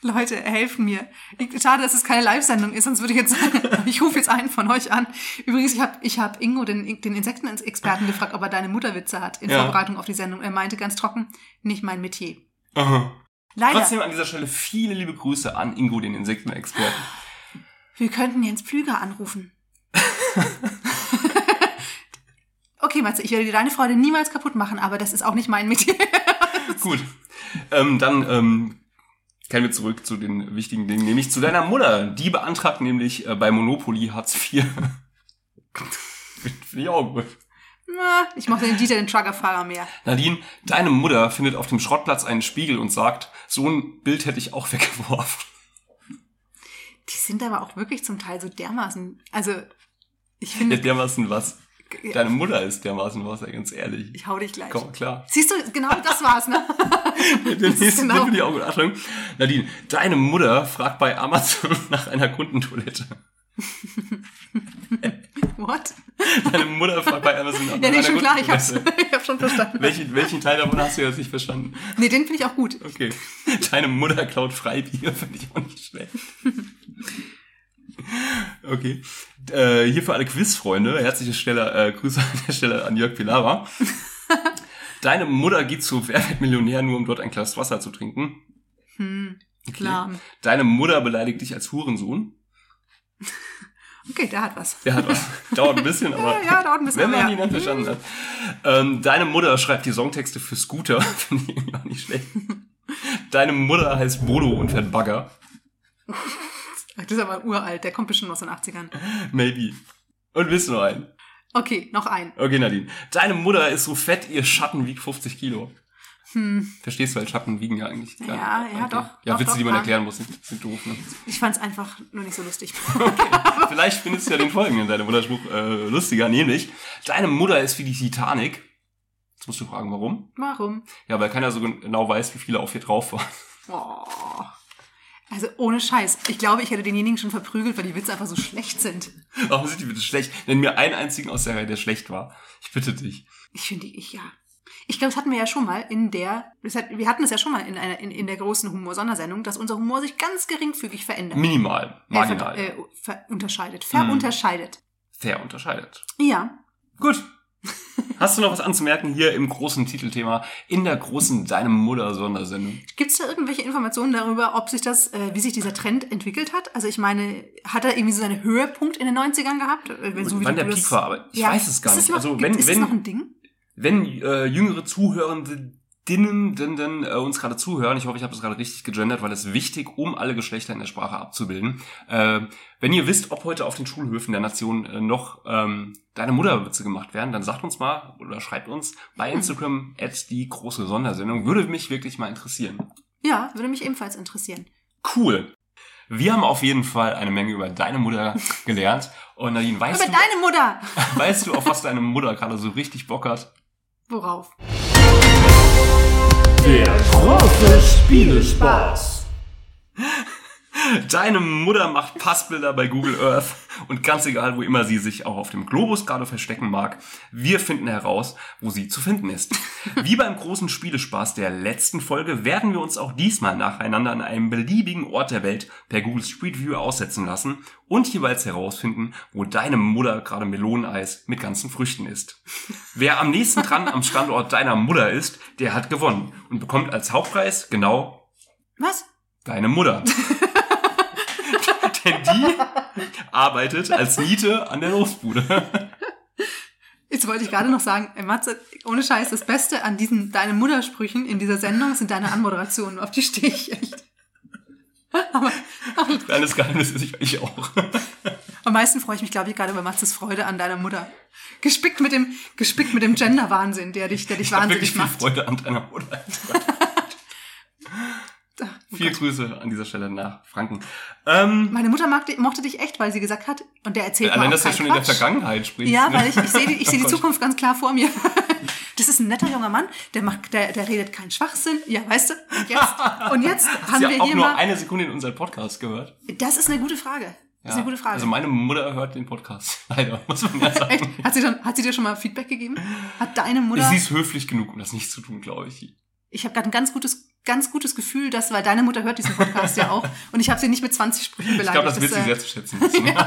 Leute, helfen mir. Ich, schade, dass es keine Live-Sendung ist, sonst würde ich jetzt sagen, ich rufe jetzt einen von euch an. Übrigens, ich habe ich hab Ingo, den, den Insektenexperten, gefragt, ob er deine Mutterwitze hat in Ja. Vorbereitung auf die Sendung. Er meinte ganz trocken, nicht mein Metier. Aha. Leider. Trotzdem an dieser Stelle viele liebe Grüße an Ingo, den Insektenexperten. Wir könnten Jens Pflüger anrufen. okay, Matze, ich werde dir deine Freude niemals kaputt machen, aber das ist auch nicht mein Metier. Gut. Ähm, dann ähm, kehren wir zurück zu den wichtigen Dingen, nämlich zu deiner Mutter. Die beantragt nämlich äh, bei Monopoly Hartz IV. Finde ich auch gut. Na, ich mochte den Dieter, den Truckerfahrer, mehr. Nadine, deine Mutter findet auf dem Schrottplatz einen Spiegel und sagt, so ein Bild hätte ich auch weggeworfen. Die sind aber auch wirklich zum Teil so dermaßen, also ich Ja, finde, dermaßen was. Deine Mutter ist dermaßen was, ja, ganz ehrlich. ich hau dich gleich. Komm, klar. Siehst du, genau das war's, ne? Den nächsten genau. finde ich auch gut. Achtung. Nadine, deine Mutter fragt bei Amazon nach einer Kundentoilette. What? Deine Mutter fragt bei Amazon Ja, nee, schon klar, ich hab's, ich hab's schon verstanden. Welchen, welchen Teil davon hast du jetzt nicht verstanden? Nee, den finde ich auch gut. Okay. Deine Mutter klaut Freibier, finde ich auch nicht schlecht. Okay. Äh, hier für alle Quizfreunde, herzliche Stelle, äh, Grüße an der Stelle an Jörg Pilawa. Deine Mutter geht zu Wer wird Millionär, nur um dort ein Glas Wasser zu trinken. Hm, Okay. klar. Deine Mutter beleidigt dich als Hurensohn. Okay, der hat was. Der hat was. Dauert ein bisschen, aber Ja, ja, dauert ein bisschen, wenn man ihn dann verstanden hat. Ähm, deine Mutter schreibt die Songtexte für Scooter. Finde ich irgendwie auch nicht schlecht. Deine Mutter heißt Bodo und fährt Bagger. Das ist aber uralt, der kommt bestimmt aus den 80ern. Maybe. Und willst du noch einen? Okay, noch ein. Okay, Nadine. Deine Mutter ist so fett, ihr Schatten wiegt 50 Kilo. Hm, Verstehst du, weil Schatten wiegen ja eigentlich gar Ja, nicht. ja, Okay. doch, Ja, doch, Witze, doch, die man erklären muss, sind, sind doof. Ne? ich fand's einfach nur nicht so lustig. Vielleicht findest du ja den folgenden deiner Mutterspruch äh, lustiger, nämlich Deine Mutter ist wie die Titanic. Jetzt musst du fragen, warum? Warum? Ja, weil keiner so genau weiß, wie viele auf ihr drauf waren. Oh. Also ohne Scheiß. Ich glaube, ich hätte denjenigen schon verprügelt, weil die Witze einfach so schlecht sind. Warum sind die bitte schlecht? Nenn mir einen einzigen aus der Reihe, der schlecht war. Ich bitte dich. Ich finde, die- ich ja. Ich glaube, das hatten wir ja schon mal in der, hat, wir hatten es ja schon mal in, einer, in, in der großen Humor-Sondersendung, dass unser Humor sich ganz geringfügig verändert. Minimal, Äh, marginal, ver, äh, ver, unterscheidet. Verunterscheidet. fair unterscheidet. Ja. Gut. Hast du noch was anzumerken hier im großen Titelthema in der großen Deine Mutter Sondersendung? Gibt es da irgendwelche Informationen darüber, ob sich das, äh, wie sich dieser Trend entwickelt hat? Also ich meine, hat er irgendwie so seinen Höhepunkt in den 90ern gehabt? Äh, wenn- so wie Wann der Peak war, aber ich Ja. weiß es gar nicht. noch, also wenn, ist das wenn, noch ein Ding? Wenn äh, jüngere Zuhörende Dinnen, denn, denn, äh, uns gerade zuhören, ich hoffe, ich habe das gerade richtig gegendert, weil es ist wichtig, um alle Geschlechter in der Sprache abzubilden. Äh, wenn ihr wisst, ob heute auf den Schulhöfen der Nation äh, noch ähm, deine Mutterwitze gemacht werden, dann sagt uns mal oder schreibt uns bei Instagram at die große Sondersendung. Würde mich wirklich mal interessieren. Ja, würde mich ebenfalls interessieren. Cool. Wir haben auf jeden Fall eine Menge über deine Mutter gelernt. Und Nadine, weißt Aber du, deine Mutter! weißt du, auf was deine Mutter gerade so richtig Bock hat? Worauf? Der große Spielespaß. Deine Mutter macht Passbilder bei Google Earth und ganz egal, wo immer sie sich auch auf dem Globus gerade verstecken mag, wir finden heraus, wo sie zu finden ist. Wie beim großen Spielespaß der letzten Folge werden wir uns auch diesmal nacheinander an einem beliebigen Ort der Welt per Google Street View aussetzen lassen und jeweils herausfinden, wo deine Mutter gerade Meloneneis mit ganzen Früchten isst. Wer am nächsten dran am Standort deiner Mutter ist, der hat gewonnen und bekommt als Hauptpreis genau Was? Deine Mutter. Die arbeitet als Niete an der Losbude. Jetzt wollte ich gerade noch sagen, ey, Matze, ohne Scheiß, das Beste an diesen deine Muttersprüchen in dieser Sendung sind deine Anmoderationen. Auf die stehe ich echt. Kleines Geheimnis ist ich, ich auch. Am meisten freue ich mich, glaube ich, gerade über Matzes Freude an deiner Mutter. Gespickt mit dem, gespickt mit dem Gender-Wahnsinn, der dich, der dich Ich habe wirklich wahnsinnig viel macht. Freude an deiner Mutter. Viele Grüße an dieser Stelle nach Franken. Ähm, Meine Mutter mag, mochte dich echt, weil sie gesagt hat, und der erzählt allein, dass du schon in der Quatsch. Vergangenheit sprichst. Ja, ne? weil ich, ich sehe die, ich die Oh Gott. Zukunft ganz klar vor mir. Das ist ein netter junger Mann, der macht, der, der redet keinen Schwachsinn. Ja, weißt du? Und jetzt, und jetzt haben Hast wir ja auch hier nur mal. eine Sekunde in unseren Podcast gehört? Das ist eine gute Frage. Das ist eine gute Frage. Also meine Mutter hört den Podcast. Leider, muss man ja Echt? sagen. Hat sie, dann, hat sie dir schon mal Feedback gegeben? Hat deine Mutter. Sie ist höflich genug, um das nicht zu tun, glaube ich. Ich habe gerade ein ganz gutes, ganz gutes Gefühl, dass, weil deine Mutter hört diesen Podcast ja auch. Und ich habe sie nicht mit 20 Sprüchen Ich beleidigt. glaube, das wird sie äh, sehr zu schätzen wissen.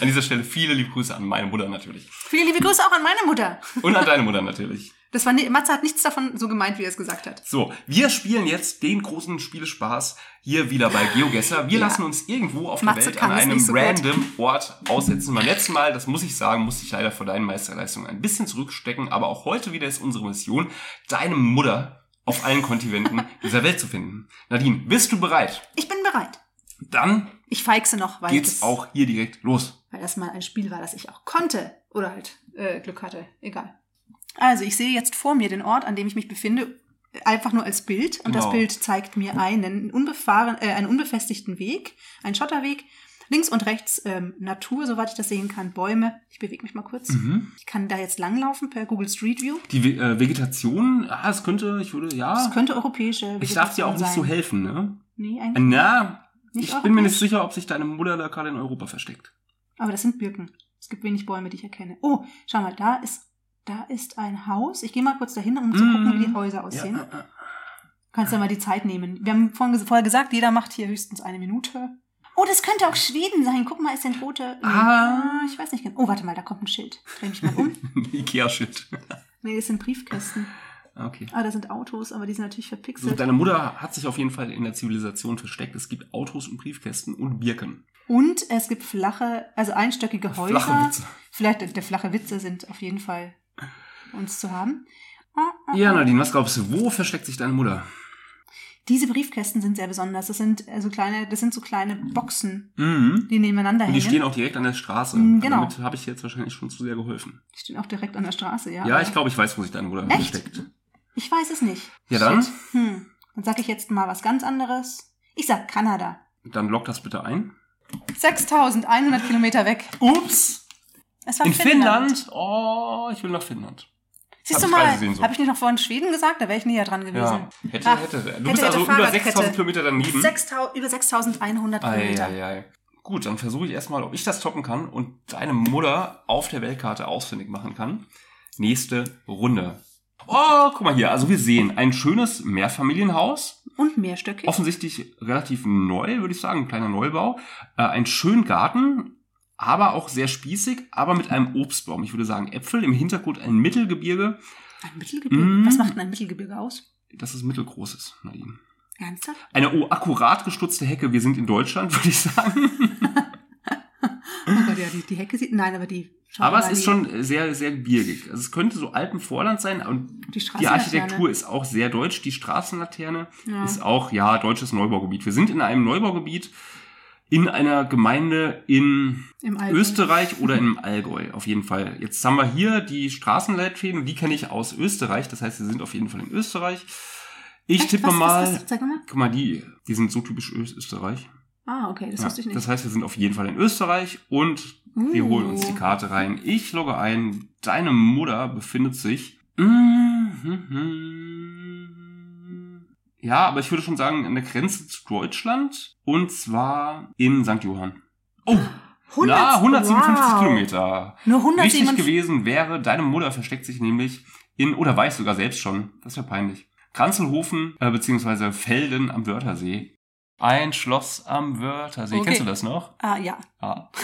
an dieser Stelle viele liebe Grüße an meine Mutter natürlich. Viele liebe Grüße auch an meine Mutter. Und an deine Mutter natürlich. Das war, Matze hat nichts davon so gemeint, wie er es gesagt hat. So, wir spielen jetzt den großen Spielespaß hier wieder bei GeoGesser. Wir Ja. lassen uns irgendwo auf Matze der Welt an einem so gut. random Ort aussetzen. Beim letzten Mal, das muss ich sagen, musste ich leider vor deinen Meisterleistungen ein bisschen zurückstecken. Aber auch heute wieder ist unsere Mission, deine Mutter auf allen Kontinenten dieser Welt zu finden. Nadine, bist du bereit? Ich bin bereit. Dann Ich feixe noch, weil, geht's das, auch hier direkt los. weil das mal ein Spiel war, das ich auch konnte. Oder halt äh, Glück hatte. Egal. Also, ich sehe jetzt vor mir den Ort, an dem ich mich befinde, einfach nur als Bild. Und das Genau. Bild zeigt mir einen, unbefahren, äh, einen unbefestigten Weg, einen Schotterweg. Links und rechts ähm, Natur, soweit ich das sehen kann, Bäume. Ich bewege mich mal kurz. Mhm. Ich kann da jetzt langlaufen per Google Street View. Die Ve äh, Vegetation, ah, es könnte, ich würde, ja. Das könnte europäische ich darf dir auch nicht so sein. helfen, ne? Nee, eigentlich. Na, Nicht ich bin mir nicht sicher, ob sich deine Mutter da gerade in Europa versteckt. Aber das sind Birken. Es gibt wenig Bäume, die ich erkenne. Oh, schau mal, da ist, da ist ein Haus. Ich gehe mal kurz dahin, um zu gucken, wie die Häuser aussehen. Ja, äh, äh. Kannst ja mal die Zeit nehmen. Wir haben vorhin, vorher gesagt, jeder macht hier höchstens eine Minute. Oh, das könnte auch Schweden sein. Guck mal, ist denn rote. Ah. Ich weiß nicht genau. Oh, warte mal, da kommt ein Schild. Dreh mich mal um. Ikea-Shit. nee, das sind Briefkästen. Okay. Ah, da sind Autos, aber die sind natürlich verpixelt. deine Mutter hat sich auf jeden Fall in der Zivilisation versteckt. Es gibt Autos und Briefkästen und Birken. Und es gibt flache, also einstöckige Häuser. Flache Witze. Vielleicht der flache Witze sind auf jeden Fall uns zu haben. Ah, ah, Ja, ah. Nadine, was glaubst du? Wo versteckt sich deine Mutter? Diese Briefkästen sind sehr besonders. Das sind äh, so kleine, das sind so kleine Boxen, Mhm. die nebeneinander Und die hängen. stehen auch direkt an der Straße. Mm, genau. Damit habe ich jetzt wahrscheinlich schon zu sehr geholfen. Die stehen auch direkt an der Straße, ja. Ja, ich glaube, ich weiß, wo sich deine Mutter Echt? Ich weiß es nicht. Ja, dann? Hm. Dann sage ich jetzt mal was ganz anderes. Ich sag Kanada. Dann log das bitte ein. 6100 Kilometer weg. Ups! Es war In Finnland? Oh, ich will nach Finnland. Siehst du mal, Reisesehnsucht. habe ich nicht noch vorhin Schweden gesagt? Da wäre ich näher dran gewesen. Ja, hätte, Ah, hätte. Du hätte, bist hätte, also über Fahrradkette. 6000 Kilometer daneben. 6000 über 6100 Kilometer. Eieiei. Gut, dann versuche ich erstmal, ob ich das toppen kann und deine Mutter auf der Weltkarte ausfindig machen kann. Nächste Runde. Oh, guck mal hier. Also wir sehen ein schönes Mehrfamilienhaus. Und mehrstöckig. Offensichtlich relativ neu, würde ich sagen. Ein kleiner Neubau. Äh, einen schönen Garten, aber auch sehr spießig, aber mit einem Obstbaum. Ich würde sagen Äpfel. Im Hintergrund ein Mittelgebirge. Ein Mittelgebirge. Mm. Was macht denn ein Mittelgebirge aus? Das ist mittelgroßes, Nadine. Ernsthaft? Eine oh, akkurat gestutzte Hecke. Wir sind in Deutschland, würde ich sagen. Oh Gott, ja, die, die Hecke sieht. Nein, aber die. Aber es ist schon sehr, sehr gebirgig. Also es könnte so Alpenvorland sein und Die die. Architektur ist auch sehr deutsch. Die Straßenlaterne Ja. ist auch, ja, deutsches Neubaugebiet. Wir sind in einem Neubaugebiet in einer Gemeinde in. Österreich oder im Allgäu, auf jeden Fall. Jetzt haben wir hier die Straßenleitfäden, die kenne ich aus Österreich. Das heißt, sie sind auf jeden Fall in Österreich. Ich Echt? tippe was, mal, Was, was, mal. guck mal, die, die sind so typisch Österreich. Ah, okay, das Ja, wusste ich nicht. das heißt, wir sind auf jeden Fall in Österreich und wir Uh. holen uns die Karte rein. Ich logge ein. Deine Mutter befindet sich. Ja, aber ich würde schon sagen, an der Grenze zu Deutschland. Und zwar in St. Johann. Oh, 100, na, 157 wow. Kilometer. Nur Wichtig 157. gewesen wäre, deine Mutter versteckt sich nämlich in, oder weiß sogar selbst schon, das wäre peinlich, Kranzelhofen, äh, beziehungsweise Felden am Wörthersee. Ein Schloss am Wörthersee. Okay. Kennst du das noch? Ah, ja. Ja.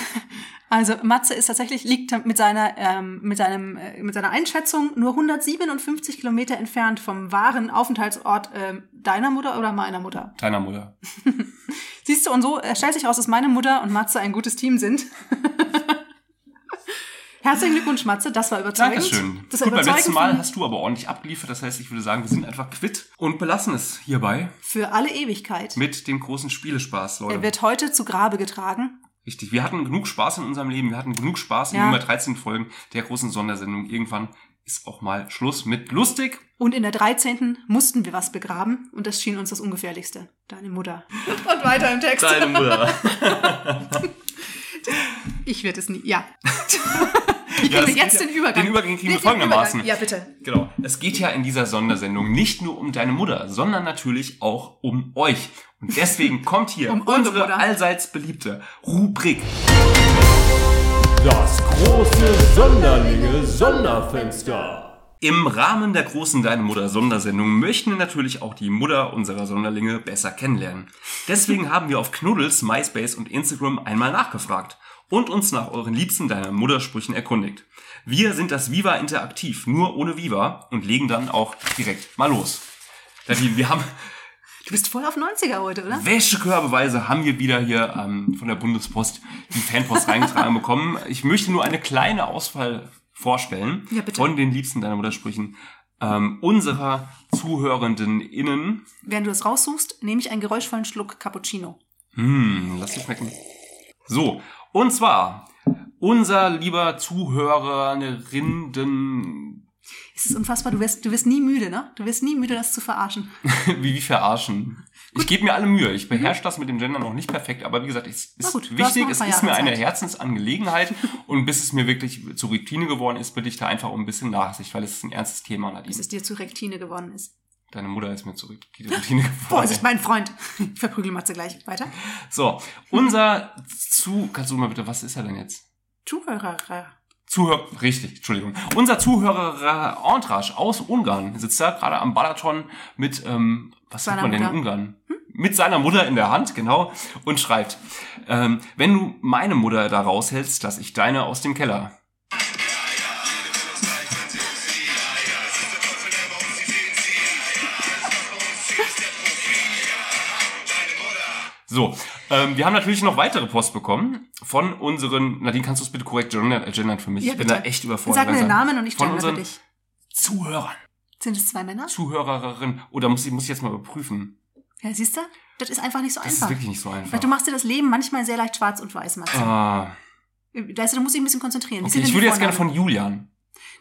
Also Matze ist tatsächlich, liegt mit seiner, ähm, mit seinem, äh, mit seiner Einschätzung nur 157 Kilometer entfernt vom wahren Aufenthaltsort ähm, deiner Mutter oder meiner Mutter. Deiner Mutter. Siehst du, und so äh, stellt sich raus, dass meine Mutter und Matze ein gutes Team sind. Herzlichen Glückwunsch, Matze, das war überzeugend. Dankeschön. Das war Gut, beim letzten Mal hast du aber ordentlich abgeliefert. Das heißt, ich würde sagen, wir sind einfach quitt und belassen es hierbei für alle Ewigkeit. mit dem großen Spielespaß, Leute. Er wird heute zu Grabe getragen. Richtig. Wir hatten genug Spaß in unserem Leben. Wir hatten genug Spaß in Ja. Nummer 13 Folgen der großen Sondersendung. Irgendwann ist auch mal Schluss mit lustig. Und in der 13. mussten wir was begraben. Und das schien uns das Ungefährlichste. Deine Mutter. Und weiter im Text. Mutter. Ich werde es nie. Ja. Ich Ja, kriege das jetzt ja- den Übergang. den Übergang kriegen wir folgendermaßen. Ja, bitte. Genau. Es geht ja in dieser Sondersendung nicht nur um deine Mutter, sondern natürlich auch um euch. Und deswegen kommt hier Um unsere Mutter. allseits beliebte Rubrik. Das große Sonderlinge Sonderfenster. Im Rahmen der großen Deine Mutter Sondersendung möchten wir natürlich auch die Mutter unserer Sonderlinge besser kennenlernen. Deswegen haben wir auf Knuddels, MySpace und Instagram einmal nachgefragt und uns nach euren liebsten Deiner Muttersprüchen erkundigt. Wir sind das Viva Interaktiv, nur ohne Viva und legen dann auch direkt mal los. Nadine, wir haben Du bist voll auf 90er heute, oder? Wäschekörbeweise haben wir wieder hier ähm, von der Bundespost die Fanpost reingetragen bekommen. Ich möchte nur eine kleine Auswahl vorstellen Ja, bitte. von den liebsten deiner Muttersprüchen ähm, unserer Zuhörenden innen. Während du das raussuchst, nehme ich einen geräuschvollen Schluck Cappuccino. Hm, lass dir schmecken. So, und zwar unser lieber Zuhörerinnen, Es ist unfassbar, du wirst, du wirst nie müde, ne? Du wirst nie müde, das zu verarschen. wie, wie verarschen. Ich gebe mir alle Mühe. Ich beherrsche das mit dem Gender noch nicht perfekt, aber wie gesagt, es ist gut, wichtig, es ist mir Jahre eine Zeit. Herzensangelegenheit und bis es mir wirklich zur Routine geworden ist, bitte ich da einfach um ein bisschen Nachsicht, weil es ist ein ernstes Thema, Bis Nadine. es dir zu Rektine geworden ist. Deine Mutter ist mir zur Routine geworden. Vorsicht, mein Freund. Ich verprügel Matze gleich. Weiter. So, unser zu, kannst du mal bitte, was ist er denn jetzt? Zuhörer. Zuhörer, richtig, Entschuldigung. Unser Zuhörer Entourage aus Ungarn sitzt da gerade am Balaton mit, ähm, was sagt man denn in. Ungarn? Mit seiner Mutter in der Hand, genau, und schreibt, ähm, wenn du meine Mutter da raushältst, lass ich deine aus dem Keller. So, ähm, wir haben natürlich noch weitere Post bekommen von unseren, Nadine, kannst du es bitte korrekt gendern für mich? Ja, ich bin da echt überfordert. Sag mir den. Namen und ich Von gender für dich. Zuhörern, Sind es zwei Männer? Zuhörerinnen, oder muss ich, muss ich jetzt mal überprüfen? Ja, siehst du? Das ist einfach nicht so Das ist einfach. wirklich nicht so einfach. Weil du machst dir das Leben manchmal sehr leicht schwarz und weiß, Matze. ah, Da, da musst du dich ein bisschen konzentrieren. Okay. Ich würde jetzt gerne von Julian.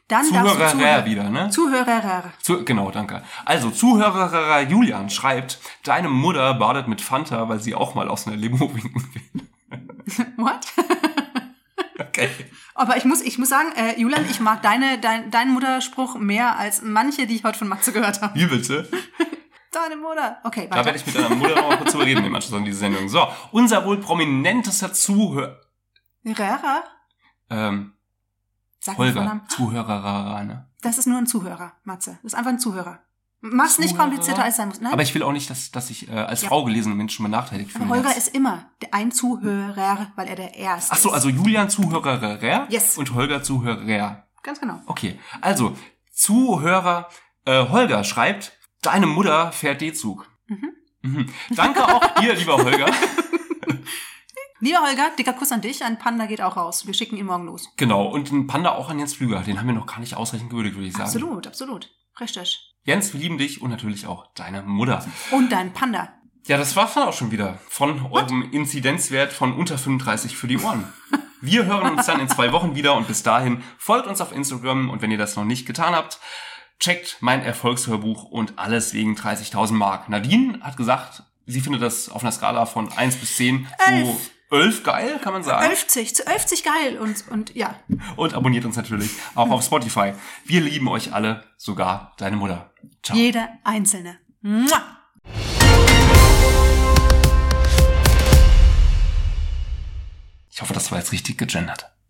Dann darfst du Zuhörer Zuhörer wieder, ne? Zuhörer. Zu, genau, danke. Also, Zuhörer Julian schreibt, deine Mutter badet mit Fanta, weil sie auch mal aus einer Limo winken will. What? Okay. Aber ich muss, ich muss sagen, äh, Julian, ich mag deine, dein, deinen Mutterspruch mehr als manche, die ich heute von Matze gehört habe. Wie bitte? Deine Mutter. Okay, Da weiter. werde ich mit deiner Mutter noch mal kurz drüber reden im Anschluss an diese Sendung. So, unser wohl prominentester Zuhörer, Rara? ähm, Sag Holger, Vornamen. Zuhörer, ne? Das ist nur ein Zuhörer, Matze. Das ist einfach ein Zuhörer. Mach's nicht Zuhörer. komplizierter als sein muss. Nein? Aber ich will auch nicht, dass, dass ich äh, als Ja. Frau gelesene Menschen benachteiligt fühle. Holger ist immer ein Zuhörer, weil er der Erste Ach so, ist. also Julian Zuhörer Yes. und Holger Zuhörer. Ganz genau. Okay, also Zuhörer äh, Holger schreibt, deine Mutter fährt D-Zug. Mhm. Danke auch dir, lieber Holger. Lieber Holger, dicker Kuss an dich. Ein Panda geht auch raus. Wir schicken ihn morgen los. Genau, und ein Panda auch an Jens Flüger. Den haben wir noch gar nicht ausreichend gewürdigt, würde ich sagen. Absolut, absolut. Richtig. Jens, wir lieben dich und natürlich auch deine Mutter. Und dein Panda. Ja, das war's dann auch schon wieder von eurem Inzidenzwert von unter 35 für die Ohren. Wir hören uns dann in zwei Wochen wieder und bis dahin folgt uns auf Instagram und wenn ihr das noch nicht getan habt, checkt mein Erfolgshörbuch und alles wegen 30.000 Mark. Nadine hat gesagt, sie findet das auf einer Skala von 1 bis 10 zu Elf. 11 geil, kann man sagen. 50 zu 50 geil. Und, und ja, Und abonniert uns natürlich auch auf Spotify. Wir lieben euch alle, sogar deine Mutter. Ciao. jeder Einzelne. Mua. Ich hoffe, das war jetzt richtig gegendert.